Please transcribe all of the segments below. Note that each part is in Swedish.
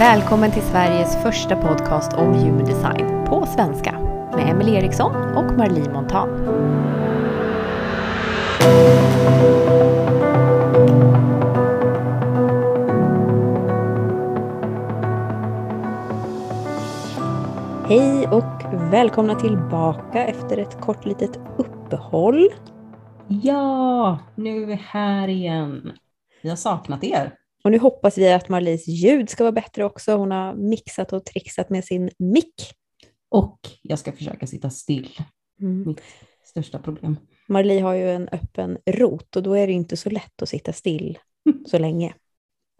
Välkommen till Sveriges första podcast om human design på svenska med Emelie Eriksson och Marlie Montan. Hej och välkomna tillbaka efter ett kort litet uppehåll. Ja, nu är vi här igen. Vi har saknat er. Och nu hoppas vi att Marlies ljud ska vara bättre också. Hon har mixat och trixat med sin mick. Och jag ska försöka sitta still. Mm. Mitt största problem. Marlie har ju en öppen rot och då är det inte så lätt att sitta still så länge.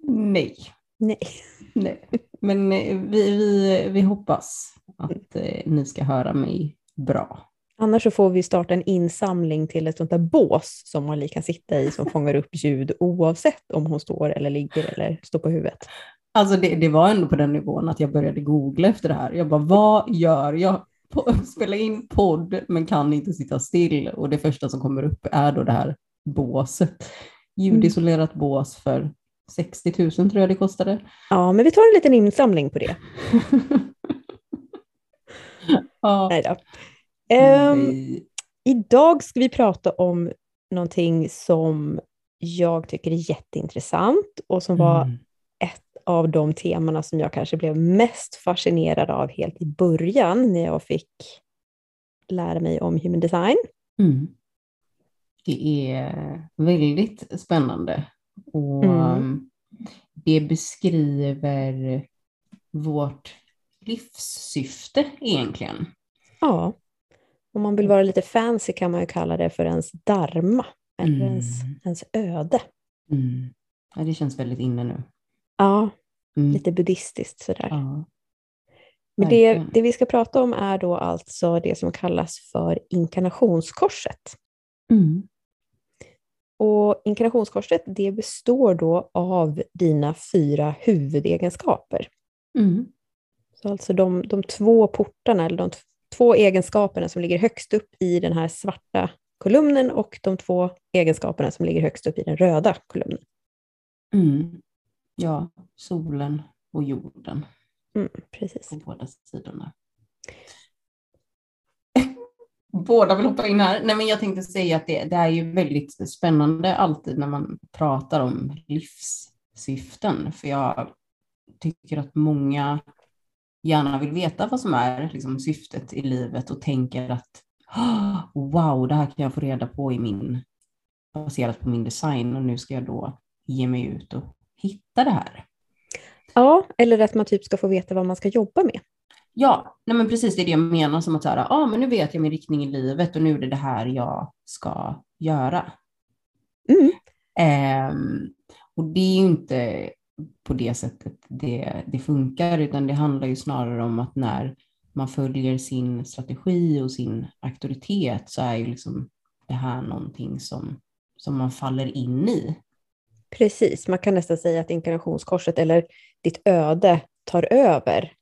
Nej. Nej. Nej. Men eh, vi, vi, vi hoppas att eh, ni ska höra mig bra. Annars så får vi starta en insamling till ett sånt där bås som Marlie kan sitta i som fångar upp ljud oavsett om hon står eller ligger eller står på huvudet. Alltså det, det var ändå på den nivån att jag började googla efter det här. Jag bara, vad gör jag? Spela in podd men kan inte sitta still och det första som kommer upp är då det här båset. Ljudisolerat bås för 60 000 tror jag det kostade. Ja, men vi tar en liten insamling på det. ja. Nej då. Um, idag ska vi prata om någonting som jag tycker är jätteintressant och som var mm. ett av de temana som jag kanske blev mest fascinerad av helt i början när jag fick lära mig om human design. Mm. Det är väldigt spännande och mm. det beskriver vårt livssyfte egentligen. Ja. Om man vill vara lite fancy kan man ju kalla det för ens dharma, eller mm. ens, ens öde. Mm. Ja, det känns väldigt inne nu. Ja, mm. lite buddhistiskt sådär. Ja. Men det, det vi ska prata om är då alltså det som kallas för inkarnationskorset. Mm. Och inkarnationskorset det består då av dina fyra huvudegenskaper. Mm. Så alltså de, de två portarna, eller de två egenskaperna som ligger högst upp i den här svarta kolumnen och de två egenskaperna som ligger högst upp i den röda kolumnen. Mm. Ja, solen och jorden. Mm, precis. På båda sidorna. Båda vill hoppa in här. Nej, men jag tänkte säga att det, det är ju väldigt spännande alltid när man pratar om livssyften. För jag tycker att många gärna vill veta vad som är liksom, syftet i livet och tänker att wow, det här kan jag få reda på i min, baserat på min design och nu ska jag då ge mig ut och hitta det här. Ja, eller att man typ ska få veta vad man ska jobba med. Ja, nej men precis det är det jag menar som att så här, ah, men nu vet jag min riktning i livet och nu är det det här jag ska göra. Mm. Um, och det är ju inte på det sättet det, det funkar, utan det handlar ju snarare om att när man följer sin strategi och sin auktoritet så är ju liksom det här någonting som, som man faller in i. Precis, man kan nästan säga att inkarnationskorset eller ditt öde tar över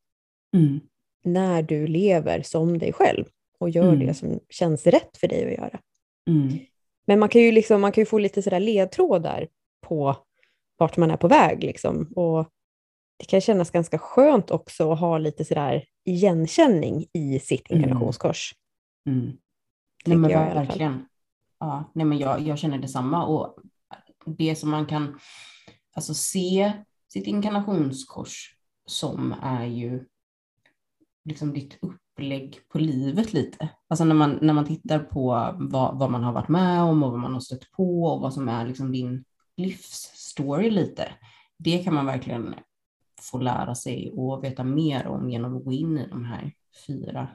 mm. när du lever som dig själv och gör mm. det som känns rätt för dig att göra. Mm. Men man kan ju, liksom, man kan ju få lite sådär ledtrådar på vart man är på väg. Liksom. Och det kan kännas ganska skönt också att ha lite sådär igenkänning i sitt inkarnationskors. Mm. Mm. Nej, men jag, verkligen. Ja, nej, men jag, jag känner detsamma. Och det som man kan alltså, se sitt inkarnationskors som är ju liksom ditt upplägg på livet lite. Alltså när man, när man tittar på vad, vad man har varit med om och vad man har stött på och vad som är liksom din livsstory lite. Det kan man verkligen få lära sig och veta mer om genom att gå in i de här fyra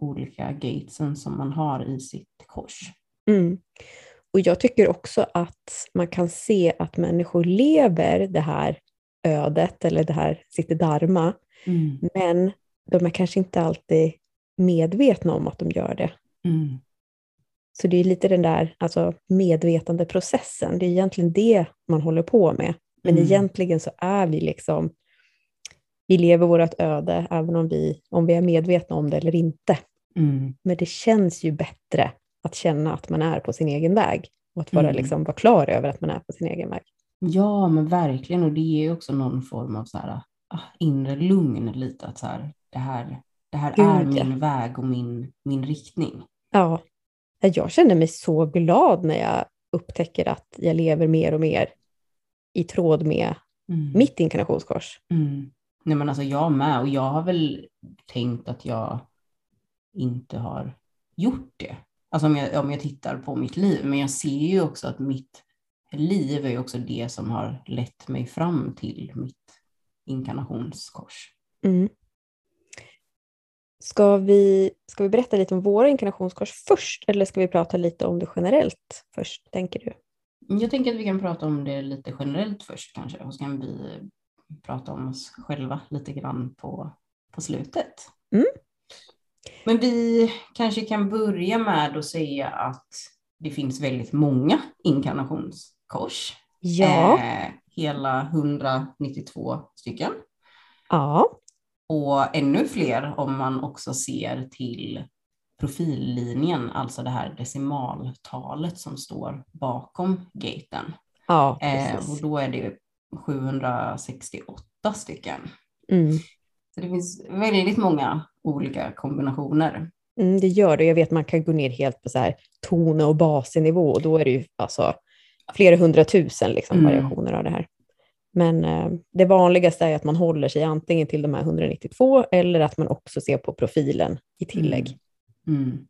olika gatesen som man har i sitt kors. Mm. Och jag tycker också att man kan se att människor lever det här ödet eller det här sitt dharma, mm. men de är kanske inte alltid medvetna om att de gör det. Mm. Så det är lite den där alltså, medvetandeprocessen, det är egentligen det man håller på med. Men mm. egentligen så är vi liksom, vi lever vårt öde även om vi, om vi är medvetna om det eller inte. Mm. Men det känns ju bättre att känna att man är på sin egen väg och att vara, mm. liksom, vara klar över att man är på sin egen väg. Ja, men verkligen. Och det ger också någon form av så här, inre lugn lite. Att så här, det här, det här Gud, är min ja. väg och min, min riktning. Ja, jag känner mig så glad när jag upptäcker att jag lever mer och mer i tråd med mm. mitt inkarnationskors. Mm. Nej men alltså jag med och jag har väl tänkt att jag inte har gjort det. Alltså om jag, om jag tittar på mitt liv, men jag ser ju också att mitt liv är också det som har lett mig fram till mitt inkarnationskors. Mm. Ska, vi, ska vi berätta lite om våra inkarnationskors först eller ska vi prata lite om det generellt först, tänker du? Jag tänker att vi kan prata om det lite generellt först kanske och så kan vi prata om oss själva lite grann på, på slutet. Mm. Men vi kanske kan börja med att säga att det finns väldigt många inkarnationskors. Ja. Eh, hela 192 stycken. Ja. Och ännu fler om man också ser till profillinjen, alltså det här decimaltalet som står bakom gaten. Ja, eh, och då är det 768 stycken. Mm. Så det finns väldigt många olika kombinationer. Mm, det gör det. Jag vet att man kan gå ner helt på så här tone och basnivå och då är det ju alltså flera hundratusen liksom, mm. variationer av det här. Men eh, det vanligaste är att man håller sig antingen till de här 192 eller att man också ser på profilen i tillägg. Mm. Mm.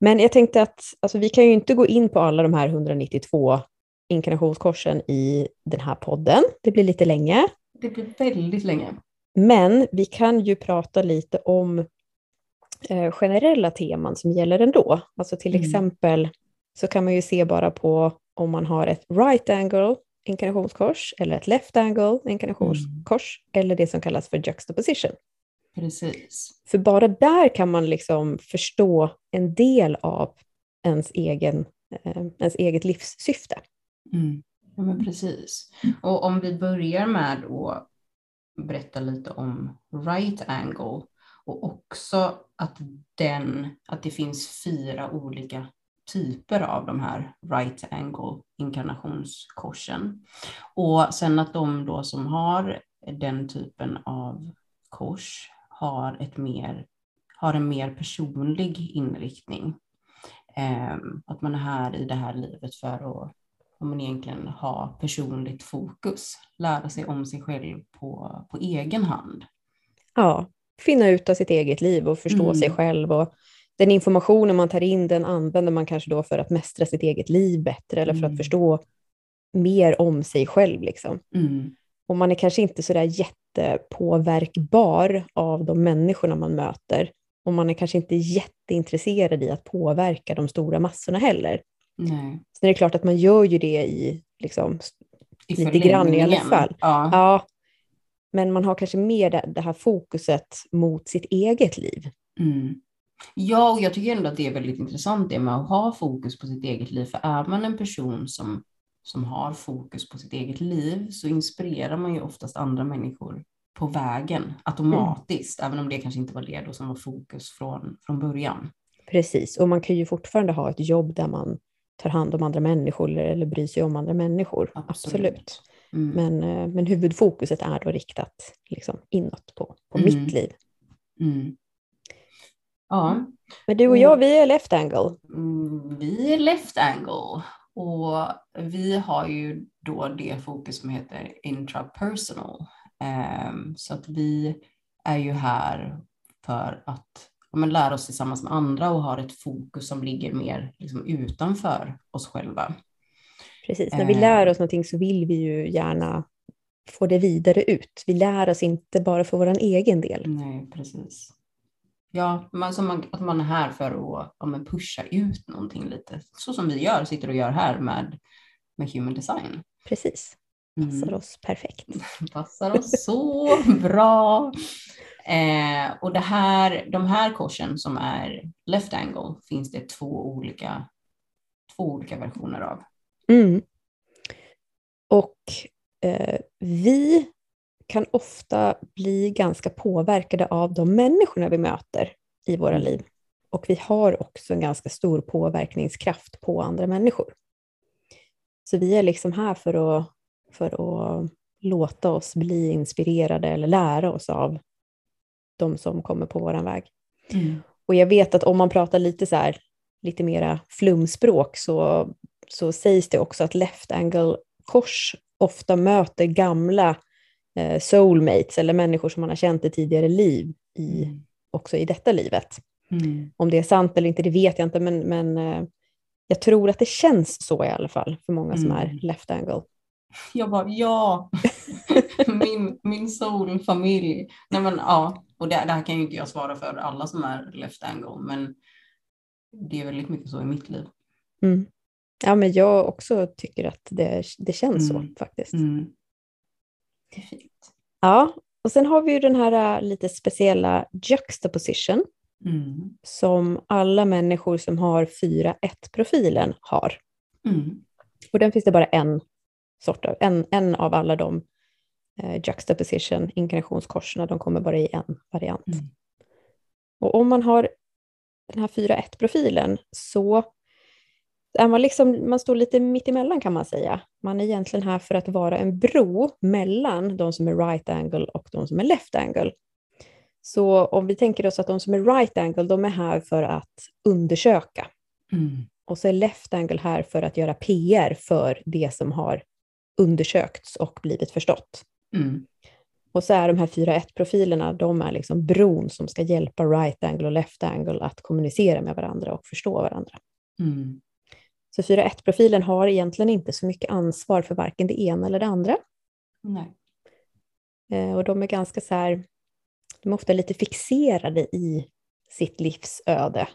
Men jag tänkte att alltså, vi kan ju inte gå in på alla de här 192 inkarnationskorsen i den här podden. Det blir lite länge. Det blir väldigt länge. Men vi kan ju prata lite om eh, generella teman som gäller ändå. Alltså till mm. exempel så kan man ju se bara på om man har ett right angle inkarnationskors eller ett left angle inkarnationskors mm. eller det som kallas för juxtaposition. Precis. För bara där kan man liksom förstå en del av ens, egen, eh, ens eget livssyfte. Mm. Ja, men precis. Och om vi börjar med att berätta lite om right angle och också att, den, att det finns fyra olika typer av de här right angle inkarnationskorsen. Och sen att de då som har den typen av kors har, ett mer, har en mer personlig inriktning. Eh, att man är här i det här livet för att om man egentligen ha personligt fokus, lära sig om sig själv på, på egen hand. Ja, finna ut av sitt eget liv och förstå mm. sig själv. Och den informationen man tar in, den använder man kanske då för att mästra sitt eget liv bättre eller för mm. att förstå mer om sig själv. Liksom. Mm. Och man är kanske inte så där jättepåverkbar av de människorna man möter. Och man är kanske inte jätteintresserad i att påverka de stora massorna heller. Nej. Är det klart att man gör ju det i, liksom, I lite grann i alla fall. Ja. ja. Men man har kanske mer det, det här fokuset mot sitt eget liv. Mm. Ja, och jag tycker ändå att det är väldigt intressant det med att ha fokus på sitt eget liv. För är man en person som, som har fokus på sitt eget liv så inspirerar man ju oftast andra människor på vägen automatiskt, mm. även om det kanske inte var det då som var fokus från, från början. Precis, och man kan ju fortfarande ha ett jobb där man tar hand om andra människor eller, eller bryr sig om andra människor. Absolut. Absolut. Mm. Men, eh, men huvudfokuset är då riktat liksom inåt på, på mm. mitt liv. Mm. Ja. Men du och jag, vi är left angle. Mm, vi är left angle och vi har ju då det fokus som heter intrapersonal. Um, så att vi är ju här för att men, lära oss tillsammans med andra och har ett fokus som ligger mer liksom, utanför oss själva. Precis, när vi eh. lär oss någonting så vill vi ju gärna få det vidare ut. Vi lär oss inte bara för vår egen del. Nej, precis. Ja, man, man, att man är här för att ja, pusha ut någonting lite, så som vi gör, sitter och gör här med, med Human Design. Precis, passar mm. oss perfekt. passar oss så bra. Eh, och det här, de här korsen som är left angle finns det två olika, två olika versioner av. Mm. Och eh, vi kan ofta bli ganska påverkade av de människorna vi möter i våra mm. liv. Och vi har också en ganska stor påverkningskraft på andra människor. Så vi är liksom här för att, för att låta oss bli inspirerade eller lära oss av de som kommer på vår väg. Mm. Och jag vet att om man pratar lite så här, lite mera flumspråk så, så sägs det också att left angle kors ofta möter gamla soulmates eller människor som man har känt i tidigare liv i, mm. också i detta livet. Mm. Om det är sant eller inte, det vet jag inte, men, men eh, jag tror att det känns så i alla fall för många som är mm. left angle. Jag bara, ja, min, min. Nej men ja, och det, det här kan ju inte jag svara för alla som är left angle, men det är väldigt mycket så i mitt liv. Mm. Ja, men jag också tycker att det, det känns mm. så faktiskt. Mm. Det är fint. Ja, och sen har vi ju den här äh, lite speciella juxtaposition mm. som alla människor som har 4-1-profilen har. Mm. Och den finns det bara en sort av, en, en av alla de eh, juxtaposition, inkarnationskorsen, de kommer bara i en variant. Mm. Och om man har den här 4-1-profilen så är man, liksom, man står lite mitt emellan kan man säga. Man är egentligen här för att vara en bro mellan de som är right angle och de som är left angle. Så om vi tänker oss att de som är right angle, de är här för att undersöka. Mm. Och så är left angle här för att göra PR för det som har undersökts och blivit förstått. Mm. Och så är de här 4-1-profilerna, de är liksom bron som ska hjälpa right angle och left angle att kommunicera med varandra och förstå varandra. Mm. Så 4-1-profilen har egentligen inte så mycket ansvar för varken det ena eller det andra. Nej. Eh, och de är ganska så här, de är ofta lite fixerade i sitt livsöde.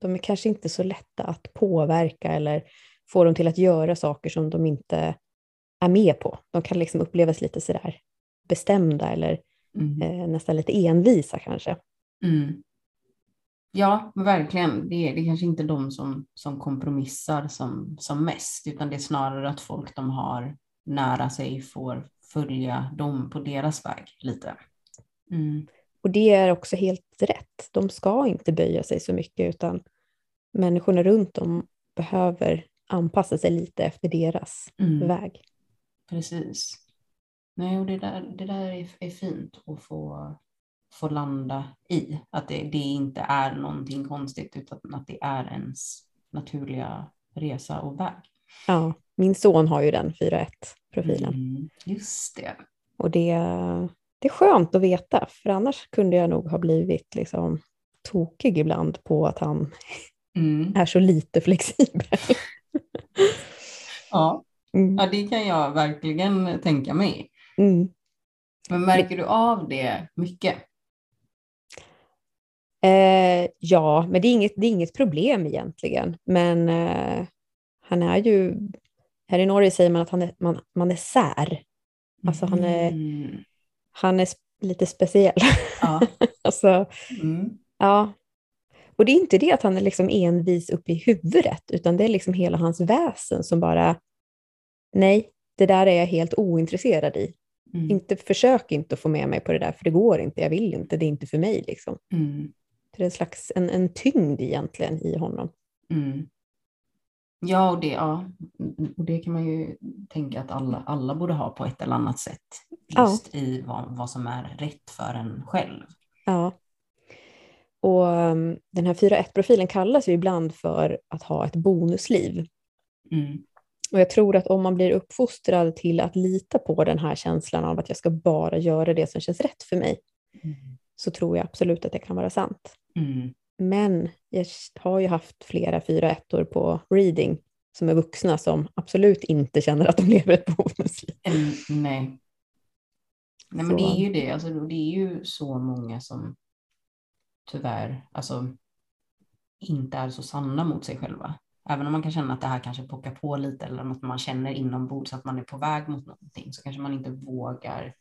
De är kanske inte så lätta att påverka eller få dem till att göra saker som de inte är med på. De kan liksom upplevas lite sådär bestämda eller mm. eh, nästan lite envisa kanske. Mm. Ja, verkligen. Det är, det är kanske inte de som, som kompromissar som, som mest, utan det är snarare att folk de har nära sig får följa dem på deras väg lite. Mm. Och det är också helt rätt. De ska inte böja sig så mycket, utan människorna runt om behöver anpassa sig lite efter deras mm. väg. Precis. Nej, och det där, det där är, är fint att få, få landa i. Att det, det inte är någonting konstigt utan att det är ens naturliga resa och väg. Ja, min son har ju den 4-1-profilen. Mm, just det. Och det, det är skönt att veta, för annars kunde jag nog ha blivit liksom tokig ibland på att han mm. är så lite flexibel. ja. Mm. ja, det kan jag verkligen tänka mig. Mm. Men märker du av det mycket? Eh, ja, men det är, inget, det är inget problem egentligen. Men eh, han är ju, här i Norge säger man att han är, man, man är sär. Alltså han är, mm. han är lite speciell. Ja. alltså, mm. ja. Och det är inte det att han är liksom envis uppe i huvudet, utan det är liksom hela hans väsen som bara, nej, det där är jag helt ointresserad i. Mm. Inte, försök inte att få med mig på det där, för det går inte, jag vill inte, det är inte för mig. Liksom. Mm. Det är en slags en, en tyngd egentligen i honom. Mm. Ja, och det, ja, och det kan man ju tänka att alla, alla borde ha på ett eller annat sätt. Just ja. i vad, vad som är rätt för en själv. Ja. Och um, den här 4.1-profilen kallas ju ibland för att ha ett bonusliv. Mm. Och jag tror att om man blir uppfostrad till att lita på den här känslan av att jag ska bara göra det som känns rätt för mig, mm. Så tror jag absolut att det kan vara sant. Mm. Men jag har ju haft flera fyra ettor på reading som är vuxna som absolut inte känner att de lever ett bonusliv. Mm, nej. Nej, men så. det är ju det. Alltså, det är ju så många som tyvärr alltså, inte är så sanna mot sig själva. Även om man kan känna att det här kanske pockar på lite eller att man känner inombords att man är på väg mot någonting så kanske man inte vågar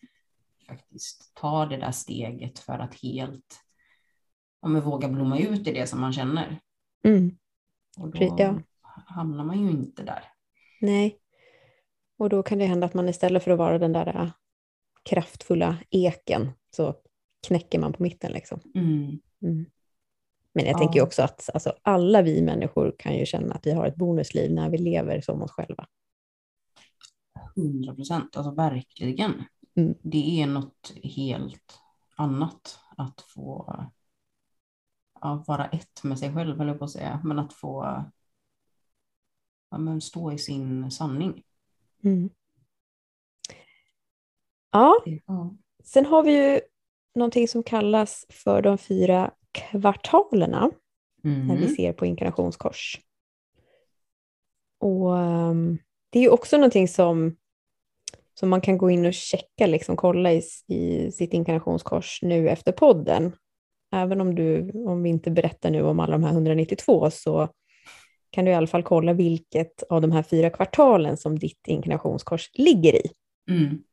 faktiskt ta det där steget för att helt om man vågar blomma ut i det som man känner. Mm. Och då ja. hamnar man ju inte där. Nej, och då kan det hända att man istället för att vara den där äh, kraftfulla eken så knäcker man på mitten. Liksom. Mm. Mm. Men jag ja. tänker också att alltså, alla vi människor kan ju känna att vi har ett bonusliv när vi lever som oss själva. 100 procent, alltså verkligen. Mm. Det är något helt annat att få ja, vara ett med sig själv, eller på att säga, men att få ja, men stå i sin sanning. Mm. Ja, Ja. sen har vi ju någonting som kallas för de fyra kvartalerna när vi Mm. ser på inkarnationskors. Och ehm, det är ju också någonting som, som man kan gå in och checka, liksom kolla i, i sitt inkarnationskors nu efter podden. Även om, du, om vi inte berättar nu om alla de här 192 så kan du i alla fall kolla vilket av de här fyra kvartalen som ditt inkarnationskors ligger i. Mm.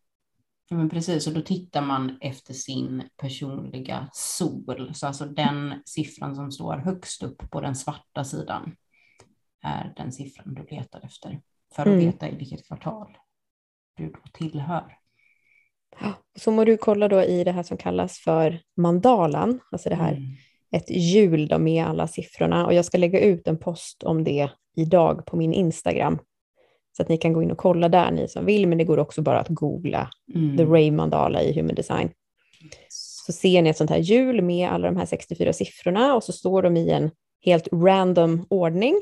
Ja, men precis, och då tittar man efter sin personliga sol. Så alltså den siffran som står högst upp på den svarta sidan är den siffran du letar efter. För att Mm. veta i vilket kvartal du då tillhör. Så må du kolla då i det här som kallas för mandalan, alltså det här Mm. ett hjul då med alla siffrorna. Och jag ska lägga ut en post om det idag på min Instagram. Så att ni kan gå in och kolla där ni som vill, men det går också bara att googla Mm. The Ray Mandala i Human Design. Så ser ni ett sånt här hjul med alla de här 64 siffrorna och så står de i en helt random ordning.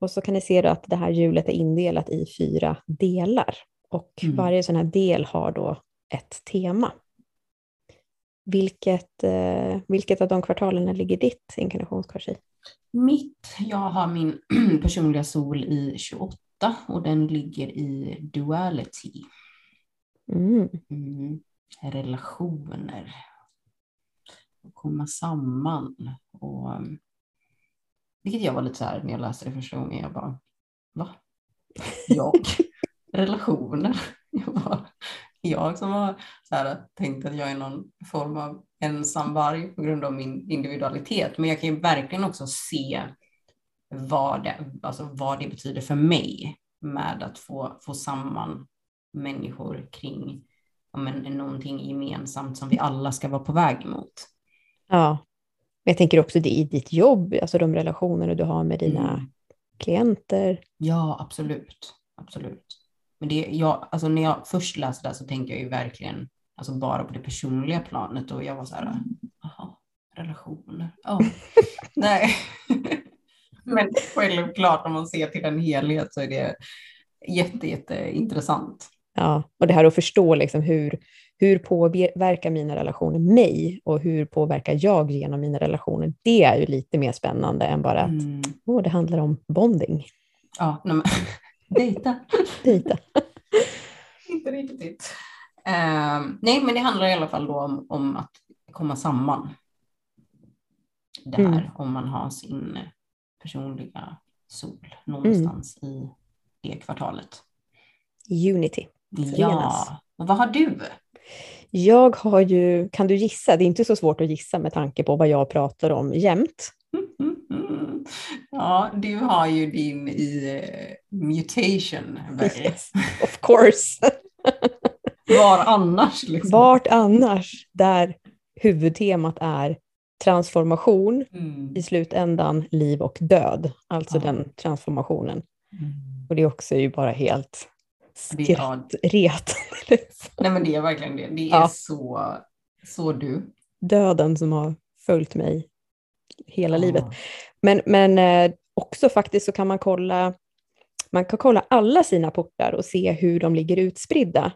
Och så kan ni se att det här hjulet är indelat i fyra delar. Och Mm. varje sån här del har då ett tema. Vilket, eh, vilket av de kvartalen ligger ditt inkarnationskors i? Mitt, jag har min personliga sol i 28 och den ligger i duality. Mm. Mm. Relationer. Och komma samman. Och, um, vilket jag var lite så här när jag läste det första gången. Jag bara, va? Jag? Relationer? Jag, bara, jag som har så här, tänkt att jag är någon form av ensam varg på grund av min individualitet. Men jag kan ju verkligen också se vad det, alltså vad det betyder för mig med att få, få samman människor kring men, någonting gemensamt som vi alla ska vara på väg mot. Ja, men jag tänker också det i ditt jobb, alltså de relationer du har med dina Mm. klienter. Ja, absolut. absolut. Men det, jag, alltså när jag först läste det så tänkte jag ju verkligen alltså bara på det personliga planet och jag var så här, jaha, relationer. Ja, nej. Men självklart om man ser till en helhet så är det jätte, jätte intressant. Ja, och det här att förstå liksom hur, hur påverkar mina relationer mig och hur påverkar jag genom mina relationer? Det är ju lite mer spännande än bara att Mm. åh, det handlar om bonding. Ja, nej, men, dejta. Dejta. Inte riktigt. Eh, nej, men det handlar i alla fall då om, om att komma samman. Där, Mm. om man har sin personliga sol någonstans i det kvartalet. Unity. Förenas. Ja, och vad har du? Jag har ju, kan du gissa? Det är inte så svårt att gissa med tanke på vad jag pratar om jämt. Ja, du har ju din i eh, mutation. Yes, of course. Var annars? Liksom. Vart annars där huvudtemat är transformation, Mm. i slutändan liv och död, alltså Ja. den transformationen. Mm. Och det är också ju bara helt är- skrattretande. Nej, men det är verkligen det. Det är Ja. så, så du. Döden som har följt mig hela livet. Ja. Men, men eh, också faktiskt så kan man kolla, man kan kolla alla sina portar och se hur de ligger utspridda.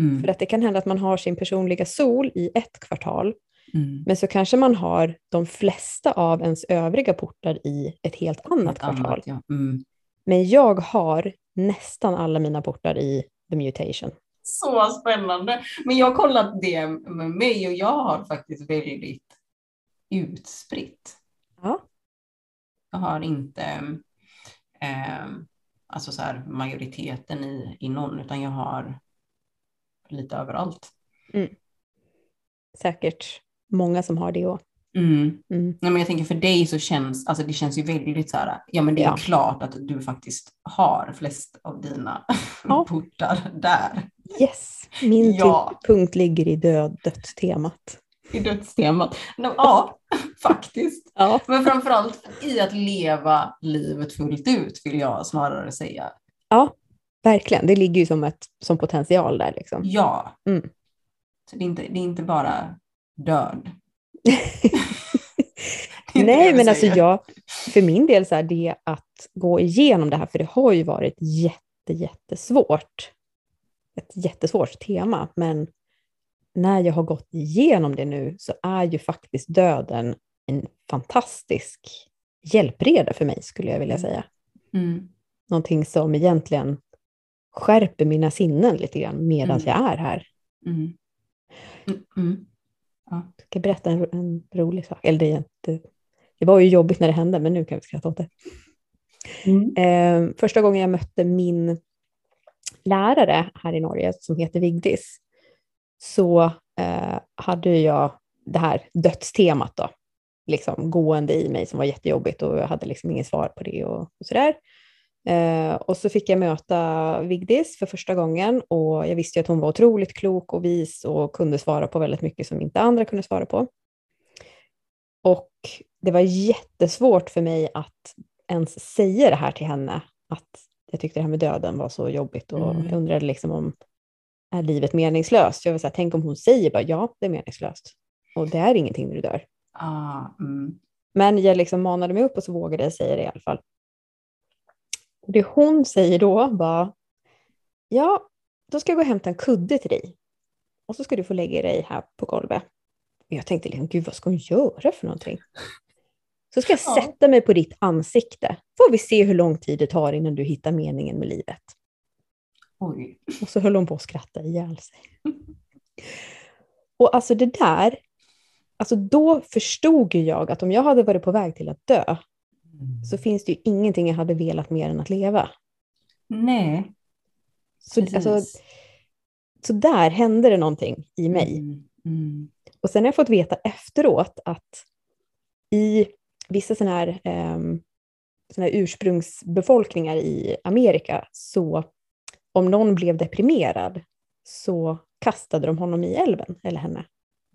Mm. För att det kan hända att man har sin personliga sol i ett kvartal, Mm. men så kanske man har de flesta av ens övriga portar i ett helt annat Ett kvartal. annat, ja. Mm. Men jag har nästan alla mina portar i the mutation. Så spännande. Men jag har kollat det med mig och jag har faktiskt väldigt utspritt. Ja. Jag har inte eh, alltså så här, majoriteten i, i någon, utan jag har lite överallt. Säkert många som har det också. Mm. Mm. Nej, men jag tänker för dig så känns, alltså det känns ju väldigt så här, ja men det är Ja. klart att du faktiskt har flest av dina Ja. portar där Yes, min Ja. tyngdpunkt ligger i död, dött-temat. i dödstemat. No, ja, faktiskt. Ja. Men framförallt i att leva livet fullt ut vill jag snarare säga. ja, verkligen. Det ligger ju som, ett, som potential där. Liksom. Ja. Mm. Så det är, inte, det är inte bara död. Nej, men alltså jag, för min del så är det att gå igenom det här, för det har ju varit jätte, jättesvårt. Ett jättesvårt tema, men när jag har gått igenom det nu så är ju faktiskt döden en fantastisk hjälpreda för mig, skulle jag vilja mm. säga. Mm. Någonting som egentligen skärper mina sinnen lite grann medan mm. jag är här. Mm. Mm. Ja. Jag ska berätta en, en, rolig sak. Eller det, det, det, var ju jobbigt när det hände, men nu kan vi skratta åt det. Mm. Eh, första gången jag mötte min lärare här i Norge, som heter Vigdis, så eh, hade jag det här dödstemat då, liksom gående i mig som var jättejobbigt och jag hade liksom inget svar på det och, och sådär. Eh, och så fick jag möta Vigdis för första gången och jag visste att hon var otroligt klok och vis och kunde svara på väldigt mycket som inte andra kunde svara på. Och det var jättesvårt för mig att ens säga det här till henne, att jag tyckte det här med döden var så jobbigt och mm. jag undrade liksom om är livet meningslöst? Jag vill säga, tänk om hon säger bara ja, det är meningslöst och det är ingenting när du dör. Ah, mm. Men jag liksom manade mig upp och så vågade jag säga det i alla fall. Det hon säger då var, ja, då ska jag gå och hämta en kudde till dig. Och så ska du få lägga dig här på golvet. Och jag tänkte, liksom, gud vad ska hon göra för någonting? Så ska jag ja. sätta mig på ditt ansikte. Får vi se hur lång tid det tar innan du hittar meningen med livet. Oj. Och så höll hon på att skratta ihjäl sig. Och alltså det där, alltså då förstod jag att om jag hade varit på väg till att dö, så finns det ju ingenting jag hade velat mer än att leva. Nej. Så, alltså, så där hände det någonting i mig. Mm. Mm. Och sen har jag fått veta efteråt att i vissa sådana här, um, såna här ursprungsbefolkningar i Amerika, så om någon blev deprimerad så kastade de honom i älven, eller henne.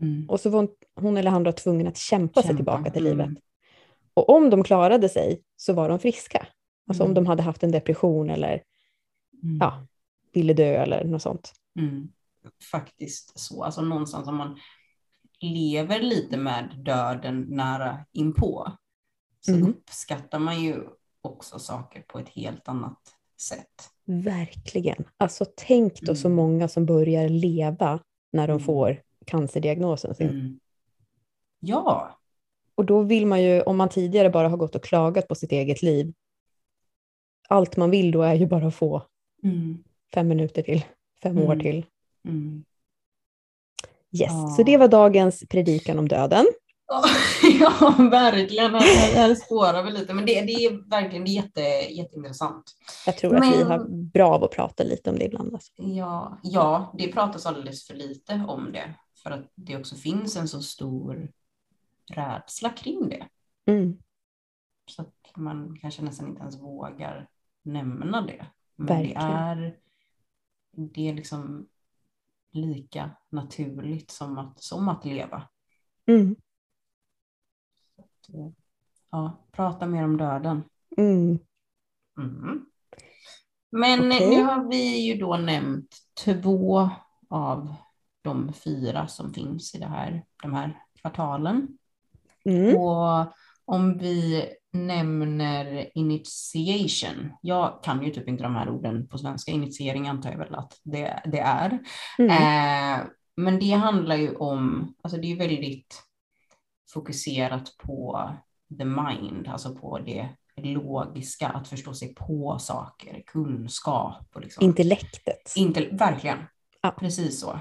Mm. Och så var hon eller han då tvungen att kämpa, kämpa. sig tillbaka till livet. Mm. Och om de klarade sig så var de friska. Alltså mm. om de hade haft en depression eller mm. ja, ville dö eller något sånt. Mm. Faktiskt så, alltså någonstans om man lever lite med döden nära inpå så mm. uppskattar man ju också saker på ett helt annat sätt. Verkligen. Alltså tänk då så mm. många som börjar leva när de mm. får cancerdiagnosen sin. Ja, och då vill man ju, om man tidigare bara har gått och klagat på sitt eget liv, allt man vill då är ju bara att få mm. fem minuter till, fem mm. år till. Mm. Yes, ja. så det var dagens predikan om döden. Ja, verkligen. Här spårar vi lite, men det, det är verkligen det är jätte, jätteintressant. Jag tror men... att vi har bra av att prata lite om det ibland. Alltså. Ja, ja, det pratas alldeles för lite om det, för att det också finns en så stor rädsla kring det. Mm. Så att man kanske nästan inte ens vågar nämna det. Men Verkligen. det är, det är liksom lika naturligt som att, som att leva. Mm. Att, ja, prata mer om döden. Mm. Mm. Men okay. nu har vi ju då nämnt två av de fyra som finns i det här, de här kvartalen. Mm. Och om vi nämner initiation, jag kan ju typ inte de här orden på svenska, initiering antar jag väl att det, det är. Mm. Eh, men det handlar ju om, alltså det är väldigt fokuserat på the mind, alltså på det logiska, att förstå sig på saker, kunskap. Och liksom. Intellektet. Inte, verkligen, ja. precis så.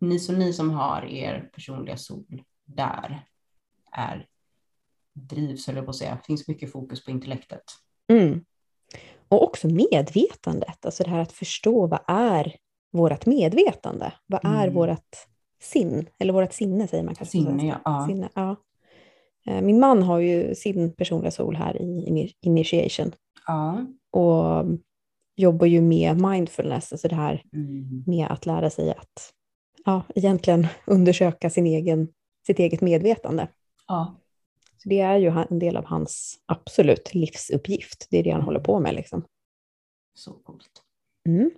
Ni, så ni som har er personliga sol där, är drivs, jag på att säga. Finns mycket fokus på intellektet. Mm. Och också medvetandet, alltså det här att förstå vad är vårt medvetande? Vad är mm. vårt sin? Eller vårt sinne säger man kanske. Sinne, ja. ja. Sinne, ja. Eh, min man har ju sin personliga sol här i initiation. Ja. Och jobbar ju med mindfulness, alltså det här mm. med att lära sig att ja, egentligen undersöka sin egen, sitt eget medvetande. Ja. Så det är ju en del av hans absolut livsuppgift. Det är det han håller på med. Liksom. Så coolt. Mm.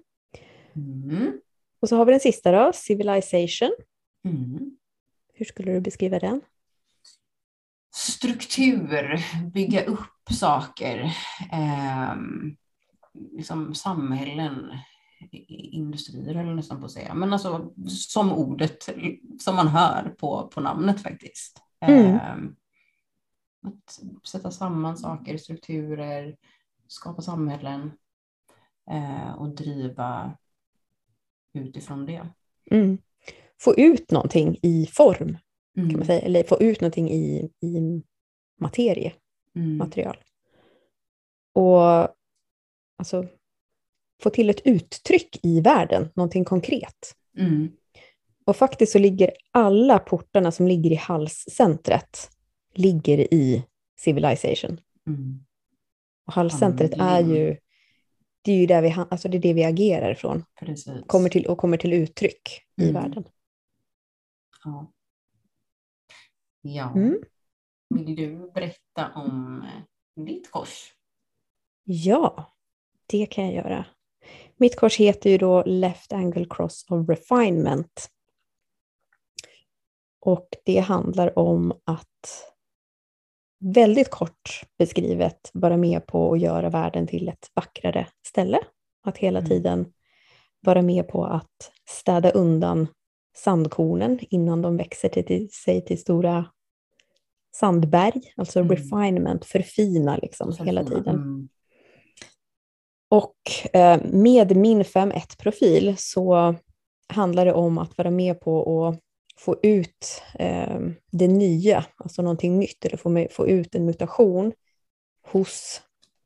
Mm. Och så har vi den sista då, Civilization. Mm. Hur skulle du beskriva den? Struktur, bygga upp saker, eh, liksom samhällen, industrier eller nästan på att säga, men alltså som ordet som man hör på, på namnet faktiskt. Mm. Eh, att sätta samman saker, strukturer, skapa samhällen eh, och driva utifrån det. Mm. Få ut någonting i form, mm. kan man mm. säga, eller få ut någonting i, i materie, mm. material. Och alltså, få till ett uttryck i världen, någonting konkret. Mm. Och faktiskt så ligger alla portarna som ligger i halscentret ligger i Civilization. Mm. Och halscentret är ju det är ju där vi, alltså det, är det vi agerar ifrån. Kommer till, och kommer till uttryck i mm. världen. Ja. ja. Mm. Vill du berätta om eh, ditt kors? Ja, det kan jag göra. Mitt kors heter ju då Left Angle Cross of Refinement. Och det handlar om att väldigt kort beskrivet vara med på att göra världen till ett vackrare ställe. Att hela mm. tiden vara med på att städa undan sandkornen innan de växer till, till sig till stora sandberg, alltså mm. refinement, förfina liksom förfina. hela tiden. Mm. Och eh, med min 5.1-profil så handlar det om att vara med på att få ut eh, det nya, alltså någonting nytt, eller få, få ut en mutation hos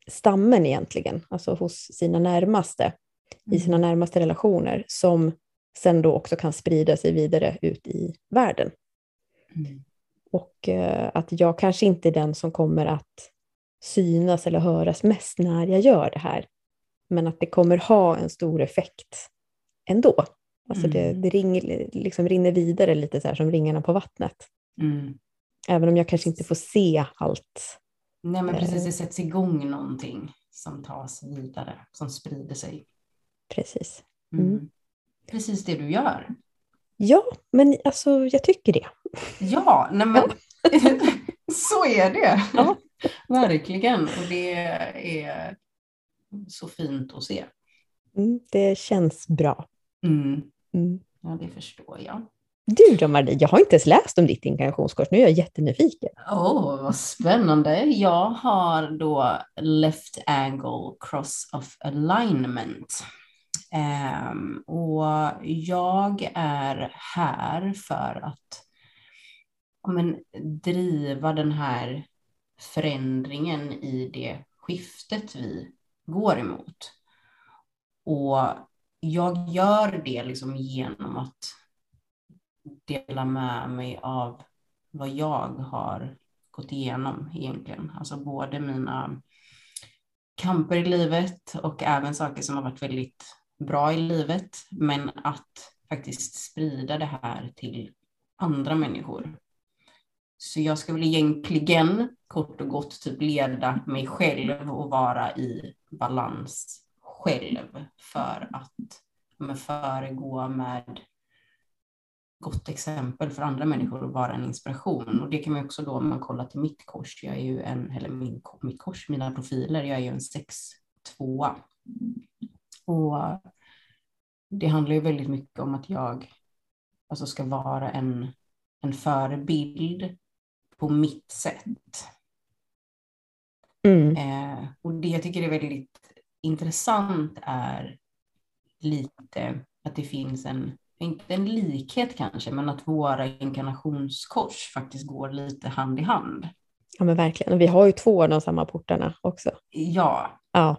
stammen egentligen, alltså hos sina närmaste, mm. i sina mm. närmaste relationer, som sen då också kan sprida sig vidare ut i världen. Mm. Och eh, att jag kanske inte är den som kommer att synas eller höras mest när jag gör det här, men att det kommer ha en stor effekt ändå. Alltså det, mm. det ring, liksom rinner vidare lite så här som ringarna på vattnet. Mm. Även om jag kanske inte får se allt. Nej men precis, det eh. sätts igång någonting som tas vidare, som sprider sig. Precis. Mm. mm. Precis det du gör. Ja, men alltså jag tycker det. Ja, nej men så är det. Ja. Verkligen, och det är så fint att se. Mm, det känns bra. Mm. Mm. Ja, det förstår jag. Du då Marie, jag har inte ens läst om ditt inkarnationskors, nu är jag jättenyfiken. Åh, oh, vad spännande. Jag har då Left Angle Cross of Alignment. Um, och jag är här för att men, driva den här förändringen i det skiftet vi går emot. Och jag gör det liksom genom att dela med mig av vad jag har gått igenom egentligen. Alltså både mina kamper i livet och även saker som har varit väldigt bra i livet. Men att faktiskt sprida det här till andra människor. Så jag ska väl egentligen kort och gott typ leda mig själv och vara i balans själv för att men, föregå med gott exempel för andra människor och vara en inspiration. Och det kan man också då om man kollar till mitt kors, jag är ju en, eller min, mitt kors, mina profiler, jag är ju en 6-2. Och det handlar ju väldigt mycket om att jag alltså ska vara en, en förebild på mitt sätt. Mm. Eh, och det jag tycker är väldigt intressant är lite att det finns en, inte en likhet kanske, men att våra inkarnationskors faktiskt går lite hand i hand. Ja men verkligen, och vi har ju två av de samma portarna också. Ja. Ja.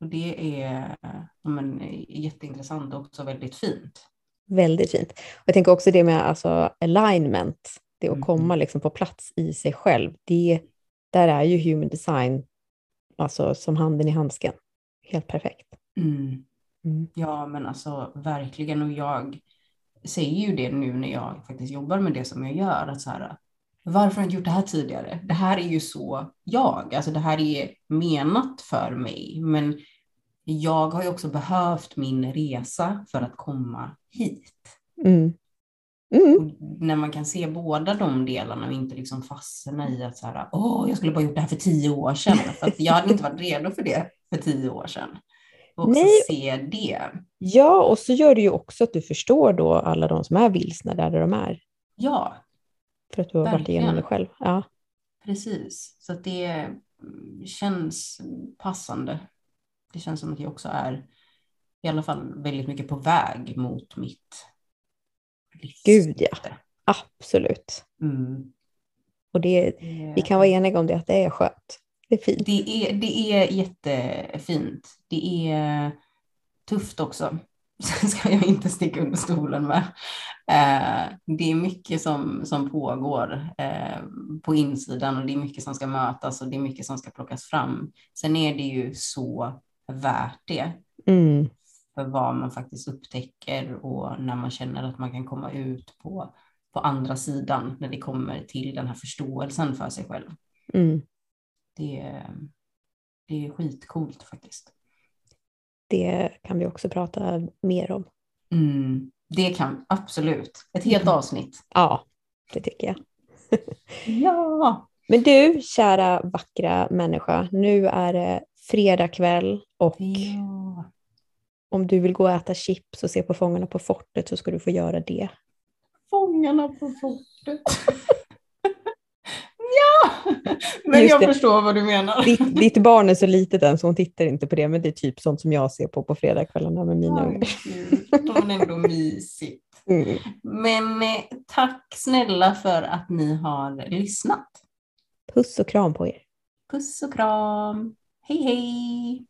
Och det är ja, men, jätteintressant och också väldigt fint. Väldigt fint. Och jag tänker också det med alltså, alignment, det att mm. komma liksom på plats i sig själv. Det, där är ju human design alltså, som handen i handsken. Helt perfekt. Mm. Mm. Ja, men alltså verkligen. Och jag säger ju det nu när jag faktiskt jobbar med det som jag gör. Att så här, varför har jag inte gjort det här tidigare? Det här är ju så jag. Alltså det här är menat för mig. Men jag har ju också behövt min resa för att komma hit. Mm. Mm. när man kan se båda de delarna och inte liksom fastna i att så här, åh, jag skulle bara gjort det här för tio år sedan. För att jag hade inte varit redo för det för tio år sedan. Och också Nej. se det. Ja, och så gör det ju också att du förstår då alla de som är vilsna där de är. Ja. För att du har Verkligen. varit igenom det själv. Ja. Precis, så det känns passande. Det känns som att jag också är i alla fall väldigt mycket på väg mot mitt Gud ja, absolut. Mm. Och det, vi kan vara eniga om det, att det är skönt. Det är fint. Det är, det är jättefint. Det är tufft också. Sen ska jag inte sticka under stolen med. Eh, det är mycket som, som pågår eh, på insidan och det är mycket som ska mötas och det är mycket som ska plockas fram. Sen är det ju så värt det. Mm för vad man faktiskt upptäcker och när man känner att man kan komma ut på, på andra sidan när det kommer till den här förståelsen för sig själv. Mm. Det, det är skitcoolt faktiskt. Det kan vi också prata mer om. Mm, det kan absolut. Ett helt mm. avsnitt. Ja, det tycker jag. ja. Men du, kära vackra människa, nu är det fredag kväll och ja om du vill gå och äta chips och se på Fångarna på fortet så ska du få göra det. Fångarna på fortet. ja, men Just jag det. förstår vad du menar. Ditt, ditt, barn är så litet än så hon tittar inte på det, men det är typ sånt som jag ser på på fredagskvällarna med mina oh, ungar. Är ändå mysigt. Mm. Men eh, tack snälla för att ni har lyssnat. Puss och kram på er. Puss och kram. Hej hej!